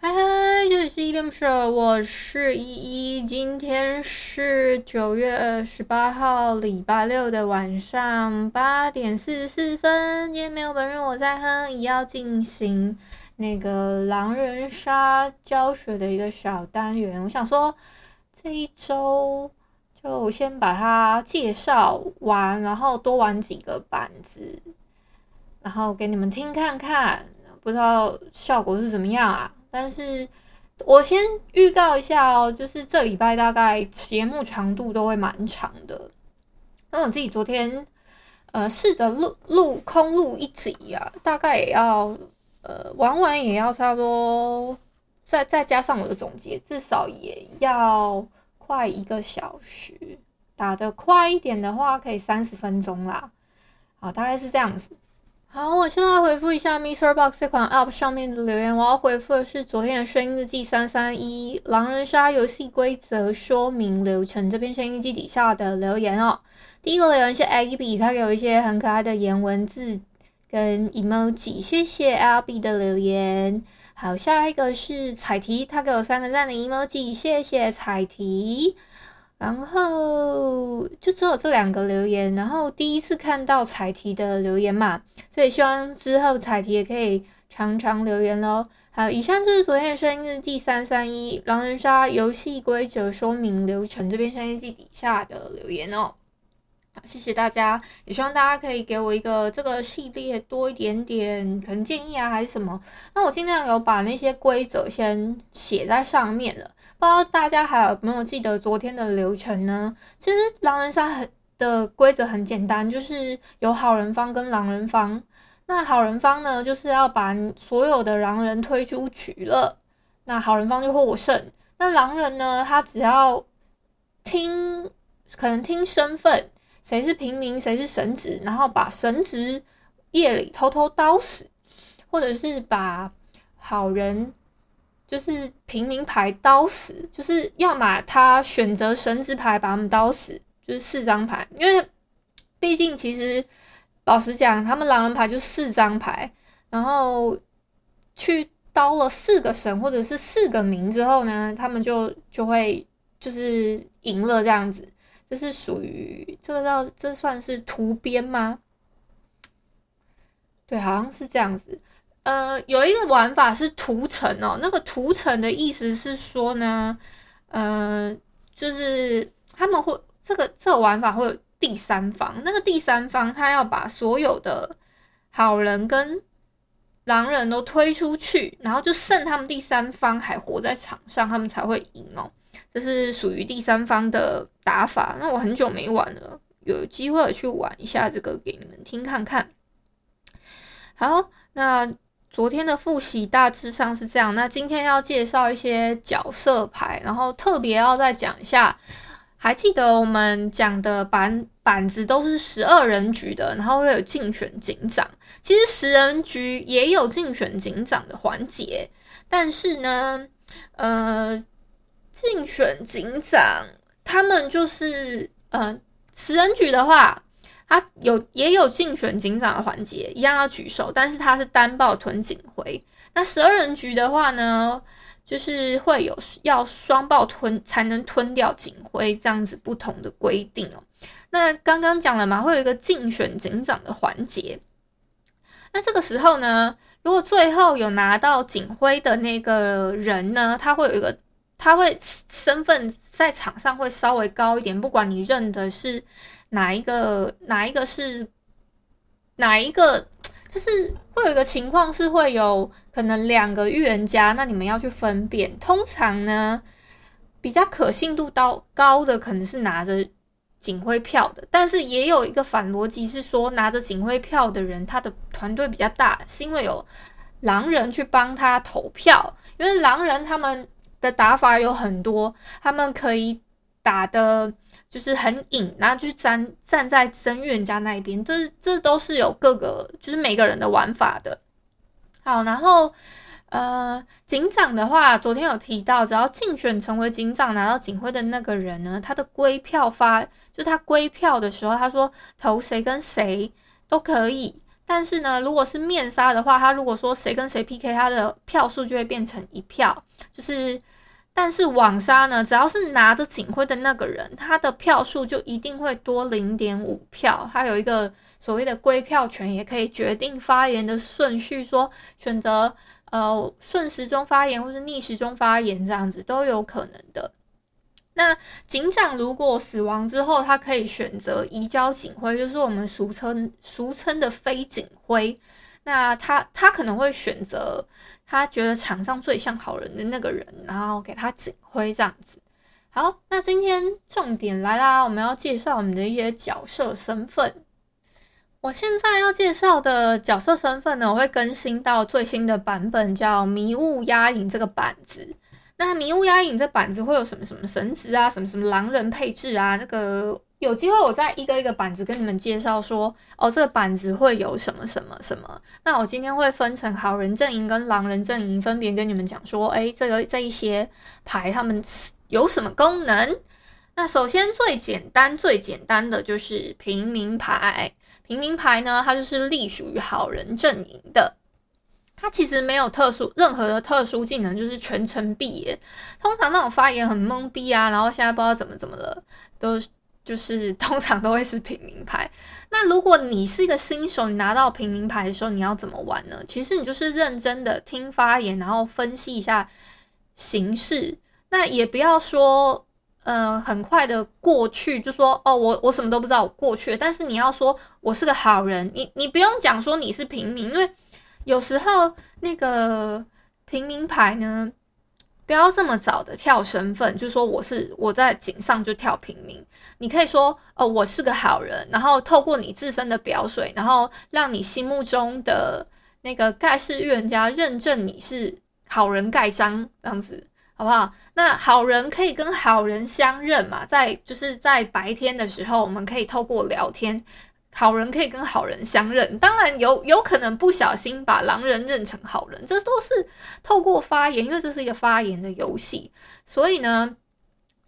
嗨嗨，这里是依依恋不舍，我是依依。今天是九月二十八号，礼拜六的晚上八点四十四分。今天没有本人，我在哼，也要进行那个狼人杀教学的一个小单元。我想说，这一周就先把它介绍完，然后多玩几个板子，然后给你们听看看，不知道效果是怎么样啊？但是我先预告一下哦，就是这礼拜大概节目长度都会蛮长的。那我自己昨天呃试着录录空录一集啊，大概也要呃玩完也要差不多，再再加上我的总结，至少也要快一个小时。打得快一点的话，可以三十分钟啦。好，大概是这样子。好，我现在回复一下 Mr. Box 这款 App 上面的留言。我要回复的是昨天的声音日记三三一狼人杀游戏规则说明流程这篇声音日记底下的留言哦。第一个留言是 Abby，他给我一些很可爱的颜文字跟 emoji，谢谢 Abby 的留言。好，下一个是彩提，他给我三个赞的 emoji，谢谢彩提。然后就只有这两个留言，然后第一次看到彩题的留言嘛，所以希望之后彩题也可以常常留言咯。好，以上就是昨天的声音日记三三一狼人杀游戏规则说明流程这边声音日记底下的留言哦。谢谢大家，也希望大家可以给我一个这个系列多一点点可能建议啊，还是什么？那我尽量有把那些规则先写在上面了。不知道大家还有没有记得昨天的流程呢？其实狼人杀很的规则很简单，就是有好人方跟狼人方。那好人方呢，就是要把所有的狼人推出局了，那好人方就获胜。那狼人呢，他只要听，可能听身份，谁是平民，谁是神职，然后把神职夜里偷偷刀死，或者是把好人。就是平民牌刀死，就是要么他选择神职牌把他们刀死，就是四张牌，因为毕竟其实老实讲，他们狼人牌就四张牌，然后去刀了四个神或者是四个民之后呢，他们就就会就是赢了这样子，这是属于这个叫这算是屠边吗？对，好像是这样子。呃，有一个玩法是屠城哦，那个屠城的意思是说呢，呃，就是他们会这个这个玩法会有第三方，那个第三方他要把所有的好人跟狼人都推出去，然后就剩他们第三方还活在场上，他们才会赢哦。这是属于第三方的打法。那我很久没玩了，有机会去玩一下这个给你们听看看。好，那。昨天的复习大致上是这样，那今天要介绍一些角色牌，然后特别要再讲一下，还记得我们讲的板板子都是十二人局的，然后会有竞选警长。其实十人局也有竞选警长的环节，但是呢，呃，竞选警长他们就是呃十人局的话。他有也有竞选警长的环节，一样要举手，但是他是单爆吞警徽。那十二人局的话呢，就是会有要双爆吞才能吞掉警徽这样子不同的规定哦。那刚刚讲了嘛，会有一个竞选警长的环节。那这个时候呢，如果最后有拿到警徽的那个人呢，他会有一个，他会身份在场上会稍微高一点，不管你认的是。哪一个哪一个是哪一个？就是会有一个情况是会有可能两个预言家，那你们要去分辨。通常呢，比较可信度高高的可能是拿着警徽票的，但是也有一个反逻辑是说，拿着警徽票的人他的团队比较大，是因为有狼人去帮他投票，因为狼人他们的打法有很多，他们可以打的。就是很隐，然后就站站在真预言家那一边，这这都是有各个，就是每个人的玩法的。好，然后呃，警长的话，昨天有提到，只要竞选成为警长，拿到警徽的那个人呢，他的归票发，就他归票的时候，他说投谁跟谁都可以。但是呢，如果是面杀的话，他如果说谁跟谁 PK，他的票数就会变成一票，就是。但是网杀呢，只要是拿着警徽的那个人，他的票数就一定会多零点五票。他有一个所谓的归票权，也可以决定发言的顺序，说选择呃顺时钟发言或是逆时钟发言这样子都有可能的。那警长如果死亡之后，他可以选择移交警徽，就是我们俗称俗称的非警徽。那他他可能会选择。他觉得场上最像好人的那个人，然后给他警徽这样子。好，那今天重点来啦，我们要介绍我们的一些角色身份。我现在要介绍的角色身份呢，我会更新到最新的版本，叫《迷雾压影》这个板子。那《迷雾压影》这板子会有什么什么神职啊，什么什么狼人配置啊，那个。有机会我再一个一个板子跟你们介绍说，哦，这个板子会有什么什么什么。那我今天会分成好人阵营跟狼人阵营，分别跟你们讲说，诶，这个这一些牌他们有什么功能？那首先最简单最简单的就是平民牌，平民牌呢，它就是隶属于好人阵营的，它其实没有特殊任何的特殊技能，就是全程闭眼。通常那种发言很懵逼啊，然后现在不知道怎么怎么了，都。就是通常都会是平民牌。那如果你是一个新手，你拿到平民牌的时候，你要怎么玩呢？其实你就是认真的听发言，然后分析一下形势。那也不要说，嗯、很快的过去就说，哦，我我什么都不知道，我过去了。但是你要说我是个好人，你你不用讲说你是平民，因为有时候那个平民牌呢。不要这么早的跳身份，就说我是我在井上就跳平民。你可以说哦，我是个好人，然后透过你自身的表水，然后让你心目中的那个盖世预言家认证你是好人盖章，这样子好不好？那好人可以跟好人相认嘛，在就是在白天的时候，我们可以透过聊天。好人可以跟好人相认，当然有有可能不小心把狼人认成好人，这都是透过发言，因为这是一个发言的游戏，所以呢，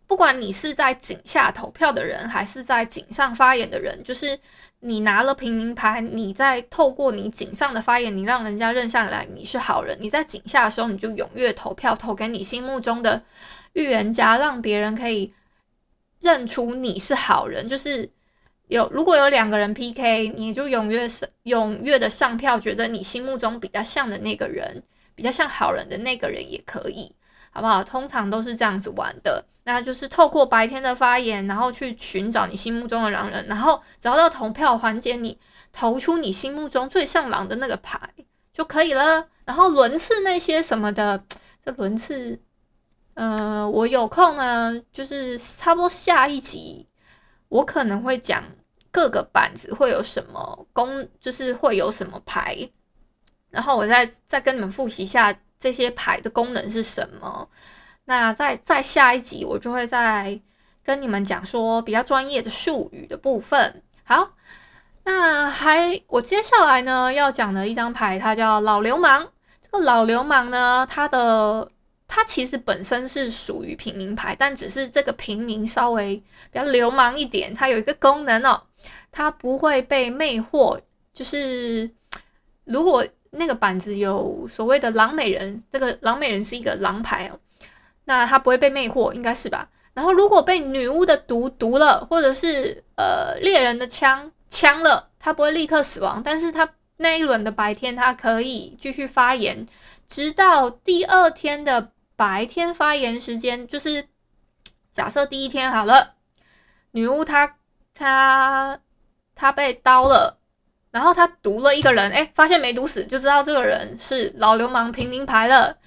不管你是在井下投票的人，还是在井上发言的人，就是你拿了平民牌，你在透过你井上的发言，你让人家认下来你是好人，你在井下的时候，你就踊跃投票，投给你心目中的预言家，让别人可以认出你是好人，就是。有，如果有两个人 PK，你就踊跃上踊跃的上票，觉得你心目中比较像的那个人，比较像好人的那个人也可以，好不好？通常都是这样子玩的，那就是透过白天的发言，然后去寻找你心目中的狼人，然后找到投票环节，你投出你心目中最像狼的那个牌就可以了。然后轮次那些什么的，这轮次，呃，我有空呢，就是差不多下一集，我可能会讲。各个板子会有什么功，就是会有什么牌，然后我再再跟你们复习一下这些牌的功能是什么。那在在下一集我就会再跟你们讲说比较专业的术语的部分。好，那还我接下来呢要讲的一张牌，它叫老流氓。这个老流氓呢，它的它其实本身是属于平民牌，但只是这个平民稍微比较流氓一点，它有一个功能哦。他不会被魅惑，就是如果那个板子有所谓的狼美人，这个狼美人是一个狼牌哦，那他不会被魅惑，应该是吧？然后如果被女巫的毒毒了，或者是呃猎人的枪枪了，他不会立刻死亡，但是他那一轮的白天他可以继续发言，直到第二天的白天发言时间，就是假设第一天好了，女巫她她。他被刀了，然后他毒了一个人，哎，发现没毒死，就知道这个人是老流氓平民牌了。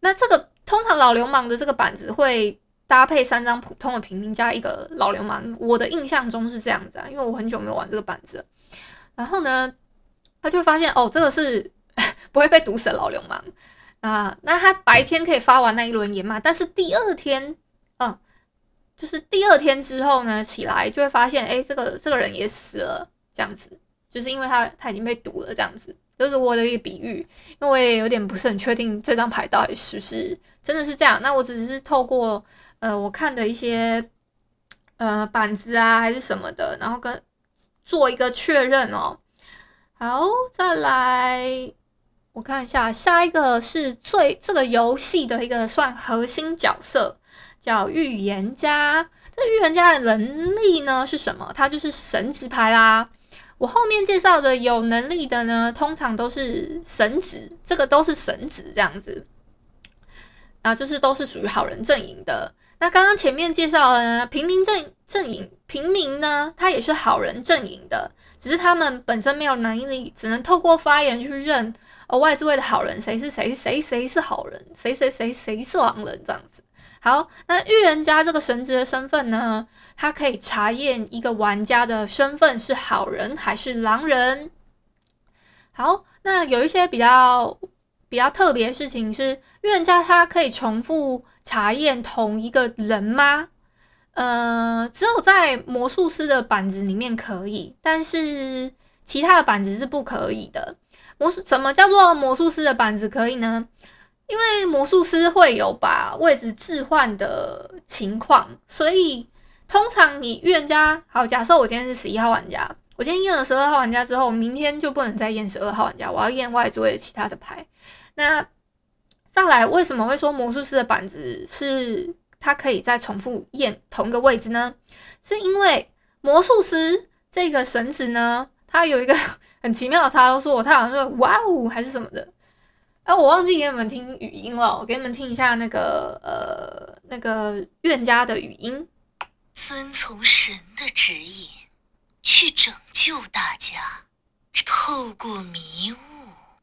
那这个通常老流氓的这个板子会搭配三张普通的平民加一个老流氓，我的印象中是这样子啊，因为我很久没有玩这个板子了。然后呢，他就发现哦，这个是不会被毒死的老流氓啊。那他白天可以发完那一轮言嘛，但是第二天，就是第二天之后呢，起来就会发现，哎，这个这个人也死了，这样子，就是因为他他已经被毒了，这样子。就是我的一个比喻，因为我也有点不是很确定这张牌到底是不是真的是这样。那我只是透过呃我看的一些呃板子啊还是什么的，然后跟做一个确认哦。好，再来我看一下，下一个是最这个游戏的一个算核心角色，叫预言家。这预言家的能力呢是什么？他就是神职牌啦。我后面介绍的有能力的呢，通常都是神职，这个都是神职这样子，啊，就是都是属于好人阵营的。那刚刚前面介绍的呢，平民阵阵营，平民呢，他也是好人阵营的，只是他们本身没有能力，只能透过发言去认哦，外置位的好人谁是谁，谁谁是好人，谁谁谁谁是狼人这样子。好，那预言家这个神职的身份呢，它可以查验一个玩家的身份是好人还是狼人。好，那有一些比较比较特别的事情是，预言家他可以重复查验同一个人吗？呃，只有在魔术师的板子里面可以，但是其他的板子是不可以的。魔术什么叫做魔术师的板子可以呢？因为魔术师会有把位置置换的情况，所以通常你预言家，好，假设我今天是十一号玩家，我今天验了十二号玩家之后，明天就不能再验十二号玩家，我要验外桌的其他的牌。那再来，为什么会说魔术师的板子是它可以再重复验同一个位置呢？是因为魔术师这个绳子呢，它有一个很奇妙的操作，它好像说哇哦还是什么的。哎、啊，我忘记给你们听语音了，我给你们听一下那个呃那个预言家的语音。遵从神的指引，去拯救大家，透过迷雾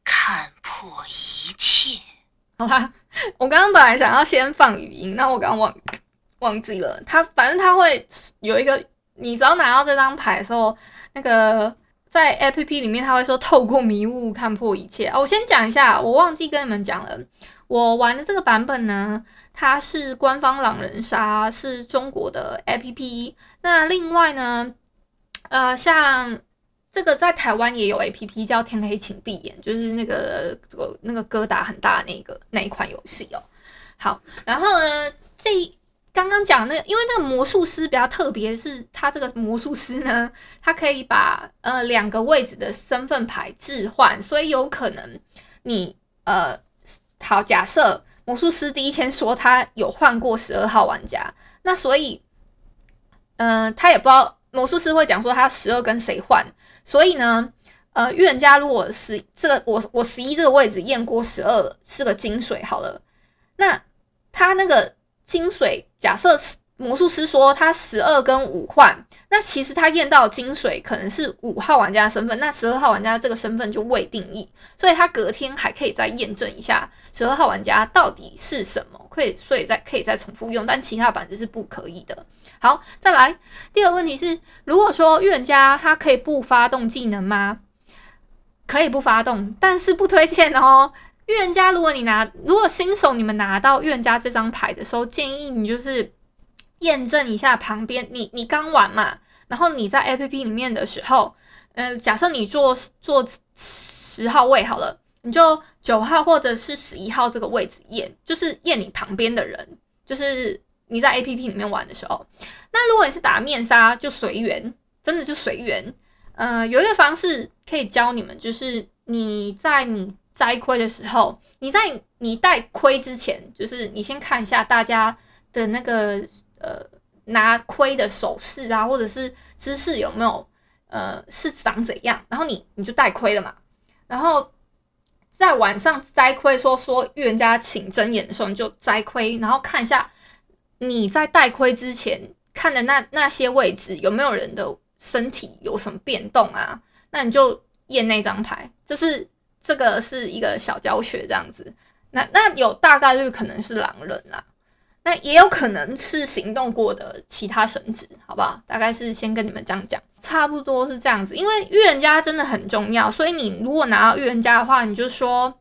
看破一切。好啦，我刚刚本来想要先放语音，那我刚刚忘忘记了。他反正他会有一个，你只要拿到这张牌的时候，那个。在 APP 里面，他会说透过迷雾看破一切。哦，我先讲一下，我忘记跟你们讲了。我玩的这个版本呢，它是官方狼人杀，是中国的 APP。那另外呢，呃，像这个在台湾也有 APP 叫天黑请闭眼，就是那个那个疙瘩很大的那个那一款游戏哦。好，然后呢，这。刚刚讲那个，因为那个魔术师比较特别，是他这个魔术师呢，他可以把呃两个位置的身份牌置换，所以有可能你呃好，假设魔术师第一天说他有换过十二号玩家，那所以嗯、他也不知道魔术师会讲说他十二跟谁换，所以呢，呃，预言家如果是这个我我十一这个位置验过十二是个金水好了，那他那个。金水，假设魔术师说他十二跟五换，那其实他验到金水可能是五号玩家的身份，那十二号玩家这个身份就未定义，所以他隔天还可以再验证一下十二号玩家到底是什么，可以，所以再可以再重复用，但其他板子是不可以的。好，再来第二个问题是，如果说预言家他可以不发动技能吗？可以不发动，但是不推荐哦。预言家，如果你拿，如果新手你们拿到预言家这张牌的时候，建议你就是验证一下旁边，你你刚玩嘛，然后你在 APP 里面的时候，嗯、假设你坐坐十号位好了，你就九号或者是十一号这个位置验，就是验你旁边的人，就是你在 APP 里面玩的时候。那如果你是打面纱，就随缘，真的就随缘。呃，有一个方式可以教你们，就是你在你。摘盔的时候，你在你戴盔之前，就是你先看一下大家的那个呃拿盔的手势啊，或者是姿势有没有呃是长怎样，然后你你就戴盔了嘛。然后在晚上摘盔说说预言家请睁眼的时候，你就摘盔，然后看一下你在戴盔之前看的那那些位置有没有人的身体有什么变动啊？那你就验那张牌，就是。这个是一个小教学，这样子，那那有大概率可能是狼人啦，那也有可能是行动过的其他神职，好不好？大概是先跟你们这样讲，差不多是这样子。因为预言家真的很重要，所以你如果拿到预言家的话，你就说，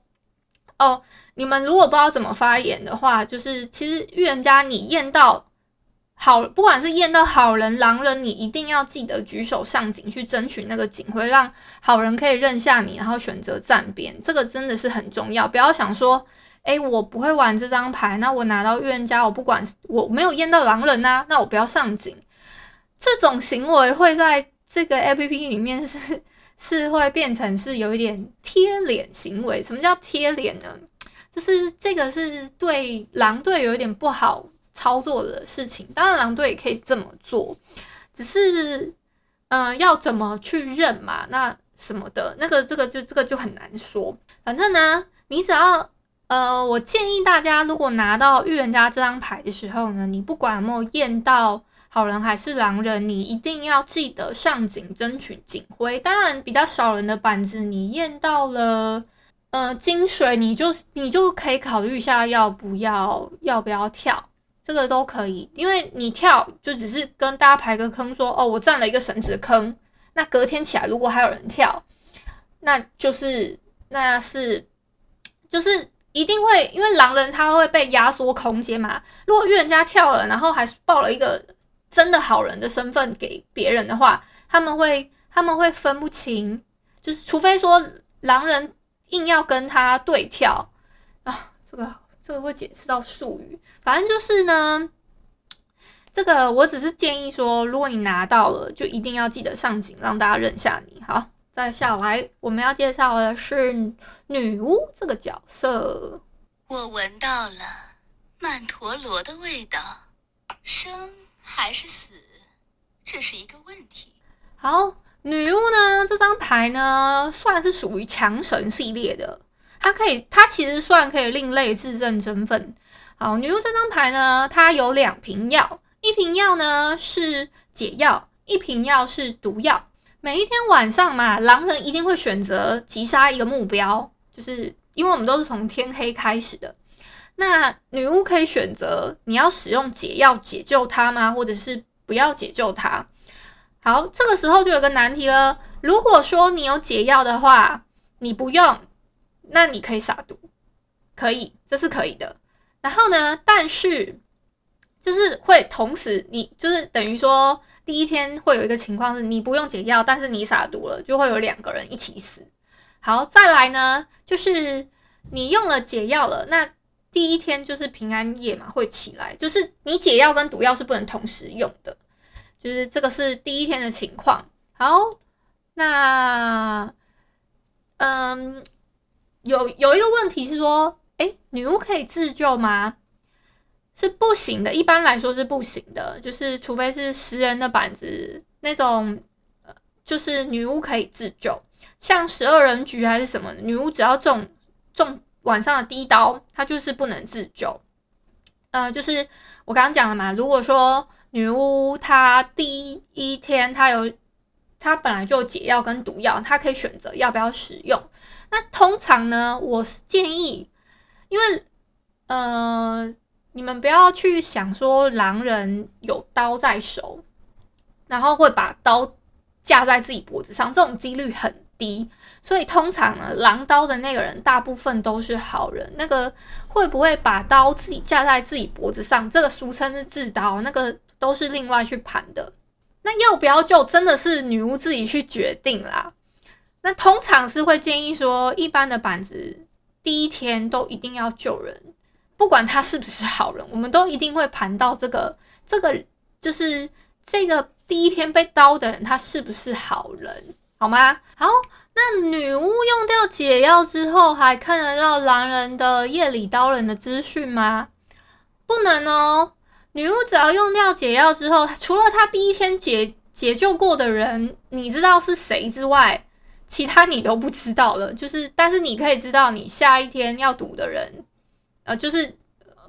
哦，你们如果不知道怎么发言的话，就是其实预言家你验到好，不管是验到好人、狼人，你一定要记得举手上警去争取那个警徽，让好人可以认下你，然后选择站边。这个真的是很重要，不要想说，哎，我不会玩这张牌，那我拿到预言家，我不管，我没有验到狼人啊，那我不要上警。这种行为会在这个 APP 里面是是会变成是有一点贴脸行为。什么叫贴脸呢？就是这个是对狼队有一点不好。操作的事情，当然狼队也可以这么做，只是，嗯、呃，要怎么去认嘛？那什么的，那个这个就这个就很难说。反正呢，你只要，呃，我建议大家，如果拿到预言家这张牌的时候呢，你不管有没有验到好人还是狼人，你一定要记得上警争取警徽。当然，比较少人的板子，你验到了，呃，金水，你就你就可以考虑一下要不要要不要跳。这个都可以，因为你跳就只是跟大家排个坑说，哦，我占了一个绳子坑。那隔天起来，如果还有人跳，那就是那是就是一定会，因为狼人他会被压缩空间嘛。如果预言家跳了，然后还报了一个真的好人的身份给别人的话，他们会他们会分不清，就是除非说狼人硬要跟他对跳啊，这个。这个会解释到术语，反正就是呢，这个我只是建议说，如果你拿到了，就一定要记得上警，让大家认下你。好，再下来我们要介绍的是女巫这个角色。我闻到了曼陀罗的味道，生还是死，这是一个问题。好，女巫呢，这张牌呢，算是属于强神系列的。它可以，它其实算可以另类自证身份。好，女巫这张牌呢，它有两瓶药，一瓶药呢是解药，一瓶药是毒药。每一天晚上嘛，狼人一定会选择击杀一个目标，就是因为我们都是从天黑开始的。那女巫可以选择你要使用解药解救他吗？或者是不要解救他？好，这个时候就有个难题了。如果说你有解药的话，你不用。那你可以撒毒，可以，这是可以的。然后呢，但是就是会同时，你就是等于说，第一天会有一个情况是，你不用解药，但是你撒毒了，就会有两个人一起死。好，再来呢，就是你用了解药了，那第一天就是平安夜嘛，会起来，就是你解药跟毒药是不能同时用的，就是这个是第一天的情况。好，那嗯。有有一个问题是说，诶，女巫可以自救吗？是不行的，一般来说是不行的，就是除非是十人的板子那种，呃，就是女巫可以自救，像十二人局还是什么，女巫只要中中晚上的第一刀，她就是不能自救。呃，就是我刚刚讲了嘛，如果说女巫她第一天她有，她本来就解药跟毒药，她可以选择要不要使用。那通常呢，我是建议，因为呃，你们不要去想说狼人有刀在手，然后会把刀架在自己脖子上，这种几率很低。所以通常呢，狼刀的那个人大部分都是好人。那个会不会把刀自己架在自己脖子上，这个俗称是自刀，那个都是另外去盘的。那要不要就，真的是女巫自己去决定啦。那通常是会建议说，一般的板子第一天都一定要救人，不管他是不是好人，我们都一定会盘到这个这个，就是这个第一天被刀的人他是不是好人，好吗？好，那女巫用掉解药之后，还看得到狼人的夜里刀人的资讯吗？不能哦，女巫只要用掉解药之后，除了他第一天解解救过的人，你知道是谁之外。其他你都不知道了，就是，但是你可以知道你下一天要赌的人，呃，就是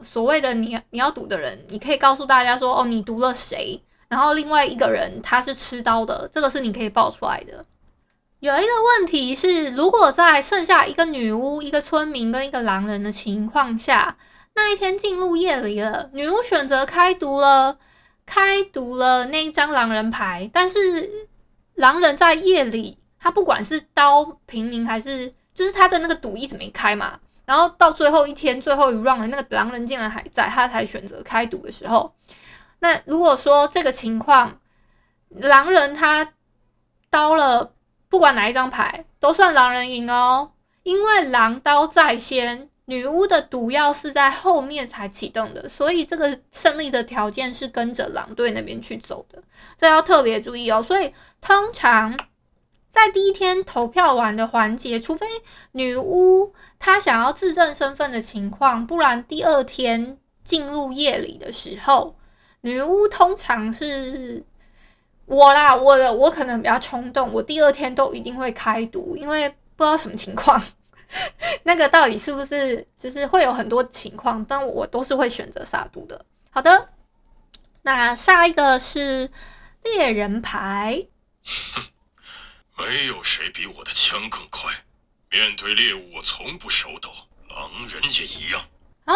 所谓的你你要赌的人，你可以告诉大家说，哦，你赌了谁，然后另外一个人他是吃刀的，这个是你可以报出来的。有一个问题是，如果在剩下一个女巫、一个村民跟一个狼人的情况下，那一天进入夜里了，女巫选择开毒了，开毒了那一张狼人牌，但是狼人在夜里。他不管是刀平民还是，就是他的那个赌一直没开嘛，然后到最后一天最后一 round 那个狼人竟然还在，他才选择开赌的时候，那如果说这个情况，狼人他刀了，不管哪一张牌都算狼人赢哦，因为狼刀在先，女巫的毒药是在后面才启动的，所以这个胜利的条件是跟着狼队那边去走的，这要特别注意哦。所以通常在第一天投票完的环节，除非女巫她想要自证身份的情况，不然第二天进入夜里的时候。女巫通常是我啦，我的我可能比较冲动，我第二天都一定会开毒，因为不知道什么情况，那个到底是不是就是会有很多情况，但我都是会选择撒毒的。好的，那下一个是猎人牌。哼，没有谁比我的枪更快，面对猎物我从不手抖，狼人也一样。好。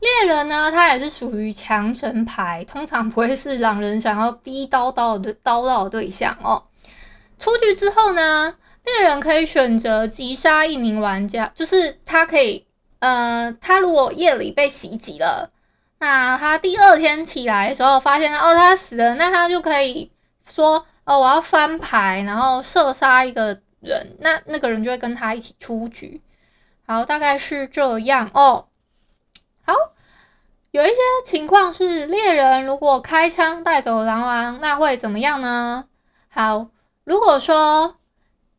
猎人呢，他也是属于强神牌，通常不会是狼人想要第一刀刀的刀到的对象哦。出局之后呢，猎人可以选择击杀一名玩家，就是他可以，呃，他如果夜里被袭击了，那他第二天起来的时候发现哦他死了，那他就可以说哦我要翻牌，然后射杀一个人，那那个人就会跟他一起出局。好，大概是这样哦。好，有一些情况是猎人如果开枪带走狼王，那会怎么样呢？好，如果说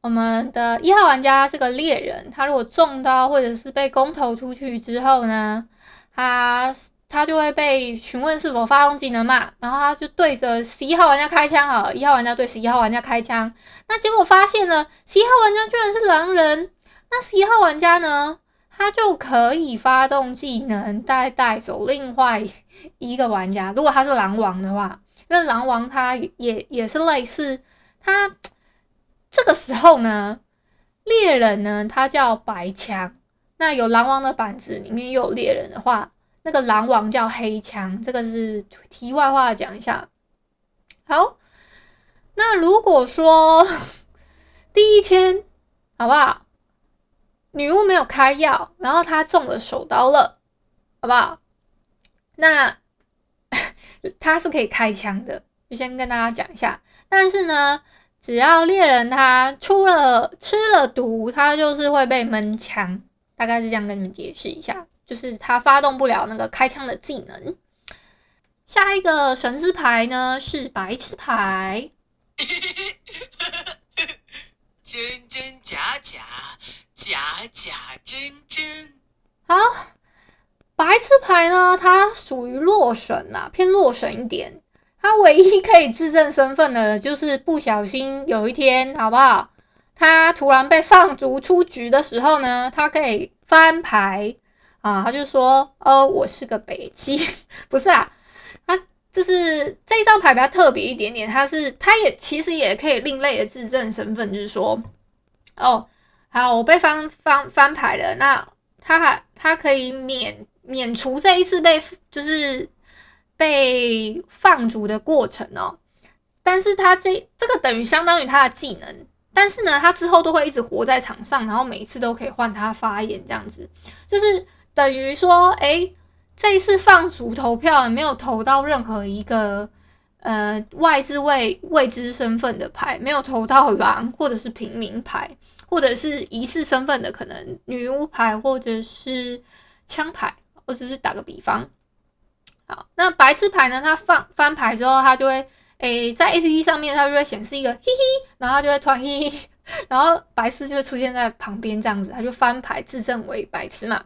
我们的一号玩家是个猎人，他如果中刀或者是被公投出去之后呢，他他就会被询问是否发动技能嘛，然后他就对着十一号玩家开枪啊，一号玩家对十一号玩家开枪，那结果发现呢十一号玩家居然是狼人，那十一号玩家呢？他就可以发动技能带带走另外一个玩家。如果他是狼王的话，因为狼王他也也是类似，他这个时候呢，猎人呢他叫白枪，那有狼王的板子里面又有猎人的话，那个狼王叫黑枪。这个是题外话讲一下。好，那如果说第一天，好不好？女巫没有开药，然后她中了手刀了，好不好？那 他是可以开枪的，就先跟大家讲一下。但是呢，只要猎人他出了吃了毒，他就是会被闷枪，大概是这样跟你们解释一下，就是他发动不了那个开枪的技能。下一个神之牌呢是白痴牌，真真假假。假假真真，好，白痴牌呢？它属于洛神啊，偏洛神一点。它唯一可以自证身份的，就是不小心有一天，好不好？他突然被放逐出局的时候呢，他可以翻牌啊，他就说：“呃，我是个北七，不是啊。”他就是这一张牌比较特别一点点，他是，他也其实也可以另类的自证身份，就是说，哦。好，我被翻翻翻牌了。那他还他可以免免除这一次被就是被放逐的过程哦。但是他这这个等于相当于他的技能，但是呢，他之后都会一直活在场上，然后每一次都可以换他发言，这样子就是等于说，哎，这一次放逐投票没有投到任何一个呃外置位未知身份的牌，没有投到狼或者是平民牌。或者是疑似身份的，可能女巫牌，或者是枪牌，我只是打个比方，好，那白痴牌呢？它放翻牌之后，它就会，诶、在 APP 上面，它就会显示一个嘿嘿，然后它就会突然嘿嘿，然后白痴就会出现在旁边这样子，他就翻牌自证为白痴嘛，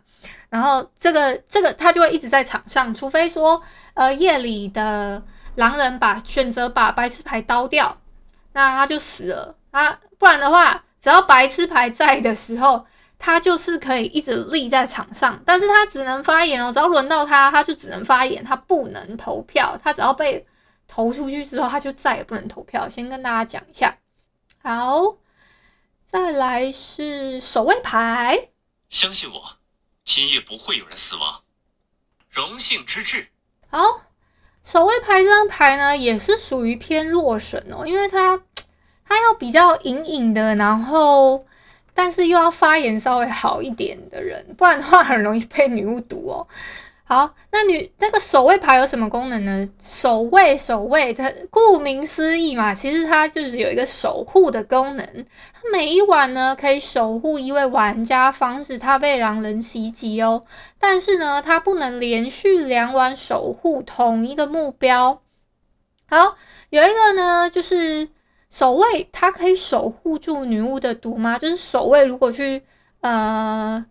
然后这个这个他就会一直在场上，除非说，呃，夜里的狼人把选择把白痴牌刀掉，那他就死了啊，不然的话。只要白痴牌在的时候，他就是可以一直立在场上，但是他只能发言哦。只要轮到他，他就只能发言，他不能投票。他只要被投出去之后，他就再也不能投票。先跟大家讲一下。好，再来是守卫牌。相信我，今夜不会有人死亡。荣幸之至。好，守卫牌这张牌呢，也是属于偏弱神哦，因为它它要比较隐隐的，然后但是又要发言稍微好一点的人，不然的话很容易被女巫毒哦。好，那女那个守卫牌有什么功能呢？守卫，守卫，它顾名思义嘛，其实它就是有一个守护的功能。每一晚呢，可以守护一位玩家，防止他被狼人袭击哦。但是呢，它不能连续两晚守护同一个目标。好，有一个呢，就是守卫，它可以守护住女巫的毒吗？就是守卫如果去呃。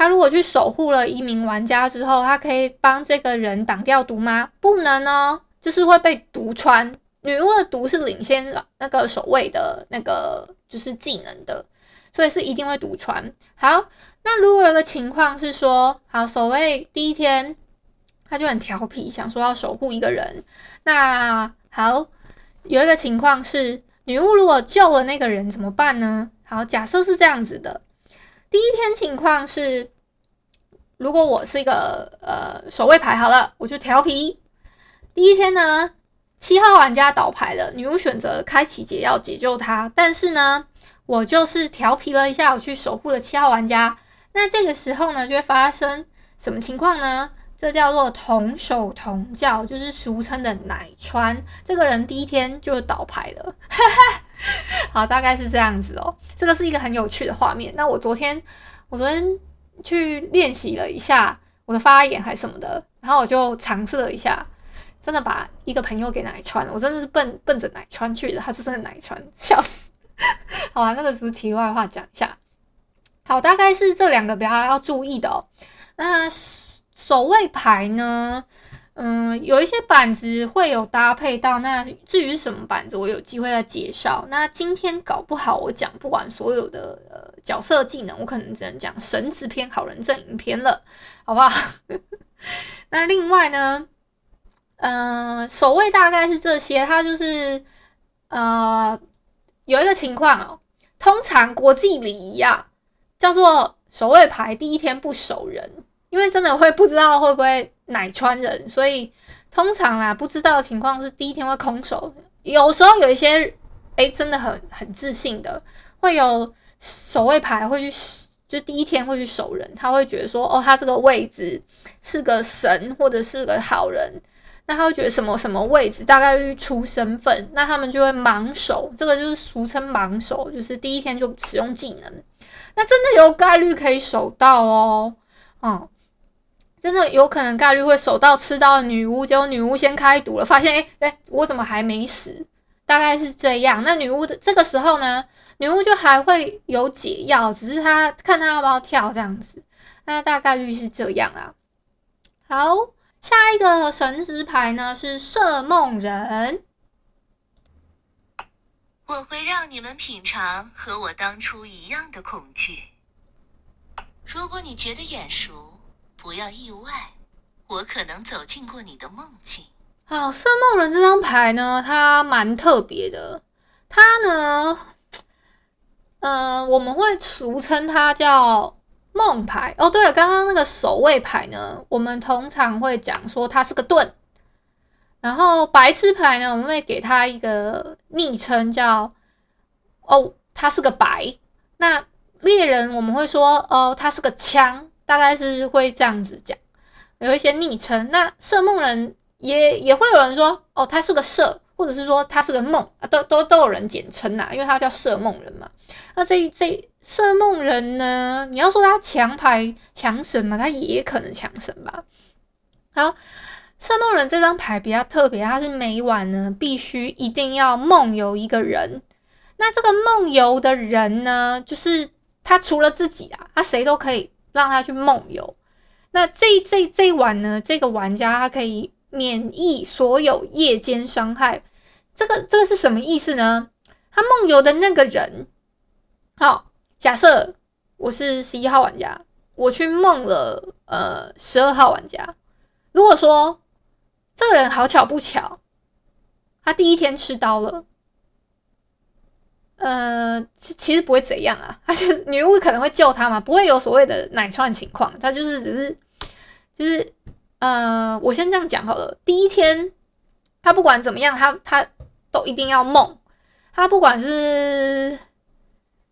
他如果去守护了一名玩家之后，他可以帮这个人挡掉毒吗？不能哦，就是会被毒穿。女巫的毒是领先那个守卫的那个就是技能的，所以是一定会毒穿。好，那如果有个情况是说，好，守卫第一天他就很调皮，想说要守护一个人。那好，有一个情况是女巫如果救了那个人怎么办呢？好，假设是这样子的。第一天情况是，如果我是一个呃守卫牌，好了，我就调皮。第一天呢，七号玩家倒牌了，女巫选择开启解药解救他，但是呢，我就是调皮了一下，我去守护了七号玩家。那这个时候呢，就会发生什么情况呢？这叫做同手同脚，就是俗称的奶穿。这个人第一天就倒牌了。哈哈 好，大概是这样子哦。这个是一个很有趣的画面。那我昨天，我昨天去练习了一下我的发言还什么的，然后我就尝试了一下，真的把一个朋友给奶穿了。我真的是奔奔着奶穿去的，他是真的奶穿，笑死。好啊，那个只是题外话讲一下。好，大概是这两个比较要注意的哦。那守卫牌呢？嗯，有一些板子会有搭配到，那至于什么板子，我有机会再介绍。那今天搞不好我讲不完所有的呃角色技能，我可能只能讲神职篇、好人阵营篇了，好不好？那另外呢，嗯，守卫大概是这些，它就是呃有一个情况哦，通常国际礼仪啊，叫做守卫牌第一天不守人。因为真的会不知道会不会奶川人，所以通常啊不知道的情况是第一天会空手。有时候有一些哎真的很很自信的，会有守卫牌会去，就第一天会去守人，他会觉得说哦他这个位置是个神或者是个好人，那他会觉得什么什么位置大概率出身份，那他们就会盲守，这个就是俗称盲守，就是第一天就使用技能，那真的有概率可以守到哦，嗯。真的有可能概率会守到吃到女巫，结果女巫先开毒了，发现诶诶，我怎么还没死？大概是这样。那女巫的这个时候呢，女巫就还会有解药，只是她看她要不要跳这样子。那大概率是这样啊。好，下一个神职牌呢是摄梦人，我会让你们品尝和我当初一样的恐惧。如果你觉得眼熟。不要意外，我可能走进过你的梦境。好，摄梦人这张牌呢，它蛮特别的。它呢，呃，我们会俗称它叫梦牌。哦，对了，刚刚那个守卫牌呢，我们通常会讲说它是个盾。然后白痴牌呢，我们会给它一个昵称叫哦，它是个白。那猎人我们会说哦，它是个枪。大概是会这样子讲，有一些昵称。那摄梦人也也会有人说，哦，他是个摄，或者是说他是个梦啊，都都都有人简称呐，因为他叫摄梦人嘛。那这这摄梦人呢，你要说他强牌强神嘛，他也可能强神吧。好，摄梦人这张牌比较特别，他是每晚呢必须一定要梦游一个人。那这个梦游的人呢，就是他除了自己啊，他谁都可以。让他去梦游，那这这这一晚呢？这个玩家他可以免疫所有夜间伤害。这个这个是什么意思呢？他梦游的那个人，好，假设我是十一号玩家，我去梦了呃十二号玩家。如果说这个人好巧不巧，他第一天吃刀了。呃，其其实不会怎样啊，他就女巫可能会救他嘛，不会有所谓的奶串情况，他就是只是就是呃，我先这样讲好了。第一天他不管怎么样，他他都一定要梦，他不管是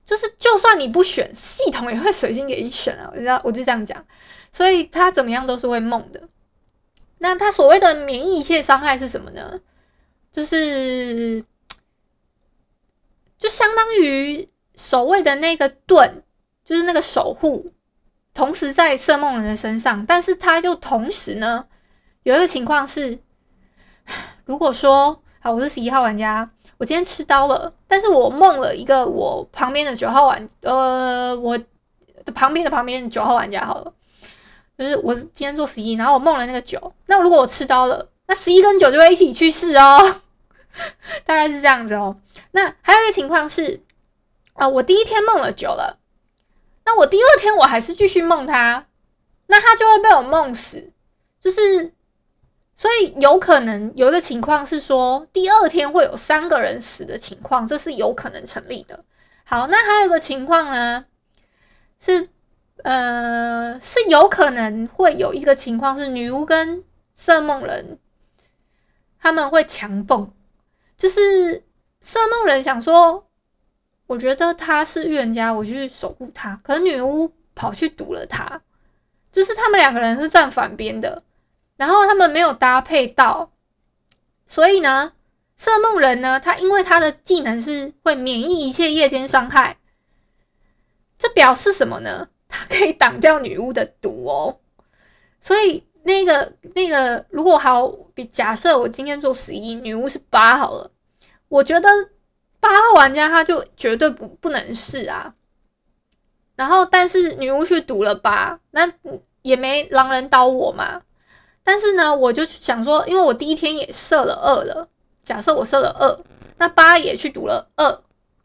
就是就算你不选，系统也会随心给你选啊，我知道，我就这样讲，所以他怎么样都是会梦的。那他所谓的免疫一切伤害是什么呢？就是就相当于守卫的那个盾，就是那个守护，同时在色梦人的身上，但是他又同时呢，有一个情况是，如果说好，我是十一号玩家，我今天吃刀了，但是我梦了一个我旁边的九号玩，呃，我的旁边的旁边九号玩家好了。就是我今天做十一，然后我梦了那个九。那如果我吃刀了，那十一跟九就会一起去世哦，大概是这样子哦。那还有一个情况是，啊，我第一天梦了九了，那我第二天我还是继续梦他，那他就会被我梦死。就是，所以有可能有一个情况是说，第二天会有三个人死的情况，这是有可能成立的。好，那还有一个情况呢，是。呃，是有可能会有一个情况是女巫跟色梦人他们会强蹦，就是色梦人想说，我觉得他是预言家，我去守护他，可是女巫跑去毒了他，就是他们两个人是站反边的，然后他们没有搭配到，所以呢，色梦人呢，他因为他的技能是会免疫一切夜间伤害，这表示什么呢？他可以挡掉女巫的毒哦，所以那个那个，如果好比假设我今天做十一，女巫是八好了，我觉得八号玩家他就绝对不不能是啊。然后，但是女巫去赌了八，那也没狼人刀我嘛。但是呢，我就想说，因为我第一天也射了二了，假设我射了二，那八也去赌了二。